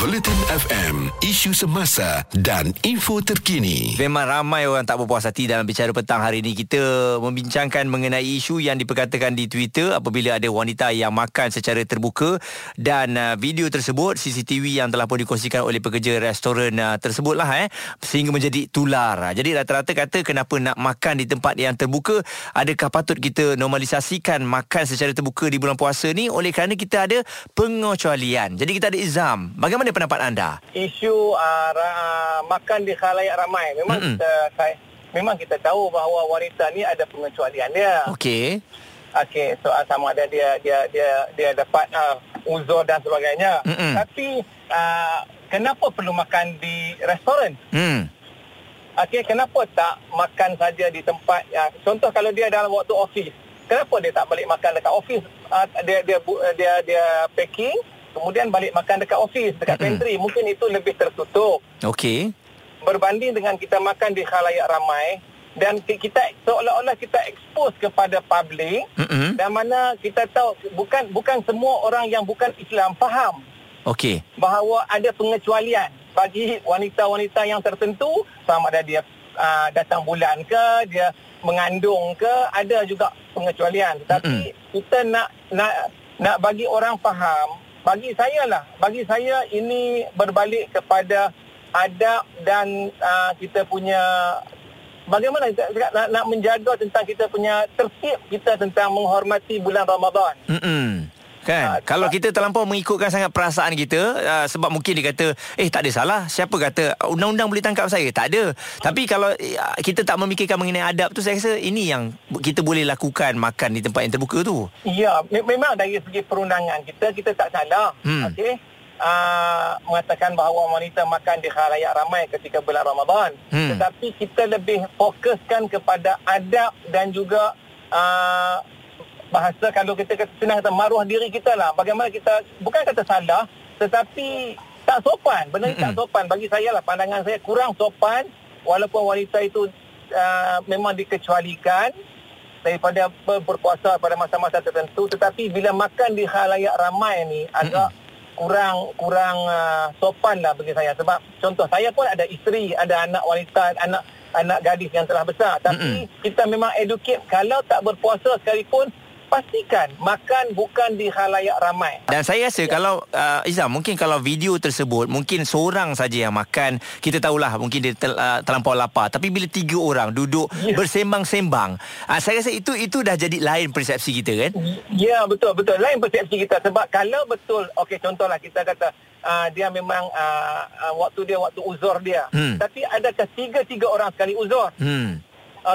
Bulletin FM, isu semasa dan info terkini. Memang ramai orang tak berpuas hati dalam bicara petang hari ini. Kita membincangkan mengenai isu yang diperkatakan di Twitter apabila ada wanita yang makan secara terbuka dan uh, video tersebut CCTV yang telah pun dikongsikan oleh pekerja restoran uh, tersebut lah eh sehingga menjadi tular. Jadi rata-rata kata kenapa nak makan di tempat yang terbuka? Adakah patut kita normalisasikan makan secara terbuka di bulan puasa ni oleh kerana kita ada pengecualian. Jadi kita ada Izam. Bagaimana mana pendapat anda? Isu uh, ra- makan di khalayak ramai memang Mm-mm. kita saya, memang kita tahu bahawa wanita ni ada pengecualian dia. Okey. Okey, soal sama ada dia dia dia dia dapat uh, uzur dan sebagainya. Mm-mm. Tapi uh, kenapa perlu makan di restoran? Hmm. Okey, kenapa tak makan saja di tempat uh, contoh kalau dia dalam waktu office, kenapa dia tak balik makan dekat office? Uh, dia dia uh, dia dia packing kemudian balik makan dekat office, dekat Mm-mm. pantry. Mungkin itu lebih tertutup Okey. berbanding dengan kita makan di khalayak ramai dan ki- kita seolah-olah kita expose kepada public Mm-mm. dan mana kita tahu bukan bukan semua orang yang bukan Islam faham Okey. bahawa ada pengecualian bagi wanita-wanita yang tertentu sama ada dia uh, datang bulan ke dia mengandung ke ada juga pengecualian tetapi kita nak nak nak bagi orang faham bagi saya lah bagi saya ini berbalik kepada adab dan uh, kita punya bagaimana kita nak, nak menjaga tentang kita punya tertib kita tentang menghormati bulan Ramadan Mm-mm. Kan? Ah, Kalau kita terlampau mengikutkan sangat perasaan kita uh, sebab mungkin dia kata eh tak ada salah. Siapa kata undang-undang boleh tangkap saya? Tak ada. Tapi kalau uh, kita tak memikirkan mengenai adab tu saya rasa ini yang kita boleh lakukan makan di tempat yang terbuka tu. Ya, me- memang dari segi perundangan kita kita tak salah. Hmm. Okey. Uh, mengatakan bahawa wanita makan di khalayak ramai ketika bulan Ramadan. Hmm. Tetapi kita lebih fokuskan kepada adab dan juga uh, bahasa kalau kita kata senang kata maruah diri kita lah. Bagaimana kita bukan kata salah tetapi tak sopan. Benda ni tak sopan. Bagi saya lah pandangan saya kurang sopan walaupun wanita itu uh, memang dikecualikan daripada ber- berpuasa pada masa-masa tertentu tetapi bila makan di khalayak ramai ni agak kurang kurang uh, sopan lah bagi saya. Sebab contoh saya pun ada isteri ada anak wanita anak anak gadis yang telah besar. Tapi kita memang educate kalau tak berpuasa sekalipun pastikan makan bukan di khalayak ramai Dan saya rasa kalau uh, Izzam mungkin kalau video tersebut mungkin seorang saja yang makan kita tahulah mungkin dia tel, uh, terlampau lapar tapi bila tiga orang duduk Ya. bersembang-sembang uh, saya rasa itu itu dah jadi lain persepsi kita kan. Ya betul betul lain persepsi kita sebab kalau betul okey contohlah kita kata uh, dia memang uh, uh, waktu dia waktu uzur dia Hmm. tapi adakah tiga-tiga orang sekali uzur Hmm.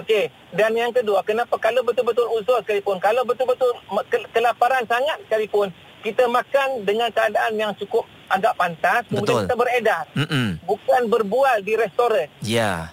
Okey dan yang kedua kenapa kalau betul-betul uzur sekalipun kalau betul-betul kelaparan sangat sekalipun kita makan dengan keadaan yang cukup agak pantas Betul. kemudian kita beredar Mm-mm. bukan berbual di restoran Ya.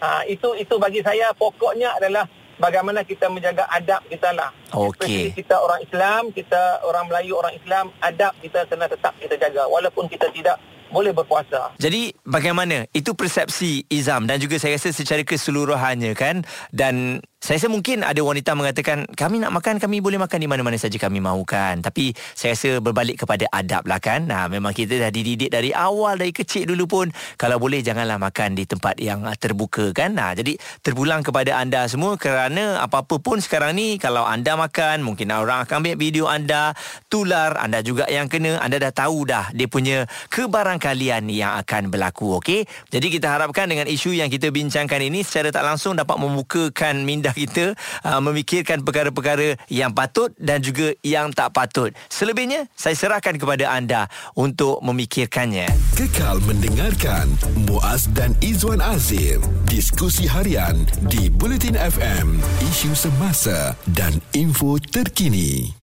Ha, itu itu bagi saya pokoknya adalah bagaimana kita menjaga adab kita lah. Okey. Kita orang Islam, kita orang Melayu, orang Islam, adab kita kena tetap kita jaga walaupun kita tidak boleh berpuasa. Jadi bagaimana itu persepsi Izam dan juga saya rasa secara keseluruhannya kan dan saya rasa mungkin ada wanita mengatakan kami nak makan kami boleh makan di mana-mana saja kami mahukan. Tapi saya rasa berbalik kepada adab lah kan. Nah, memang kita dah dididik dari awal dari kecil dulu pun. Kalau boleh janganlah makan di tempat yang ah, terbuka kan. Nah, jadi terpulang kepada anda semua kerana apa-apa pun sekarang ni kalau anda makan mungkin orang akan ambil video anda tular anda juga yang kena. Anda dah tahu dah dia punya kebarangkalian yang akan berlaku okey? Jadi kita harapkan dengan isu yang kita bincangkan ini secara tak langsung dapat membukakan minda kita uh, memikirkan perkara-perkara yang patut dan juga yang tak patut. Selebihnya saya serahkan kepada anda untuk memikirkannya. Kekal mendengarkan Muaz dan Izwan Azim. Diskusi harian di Bulletin FM isu semasa dan info terkini.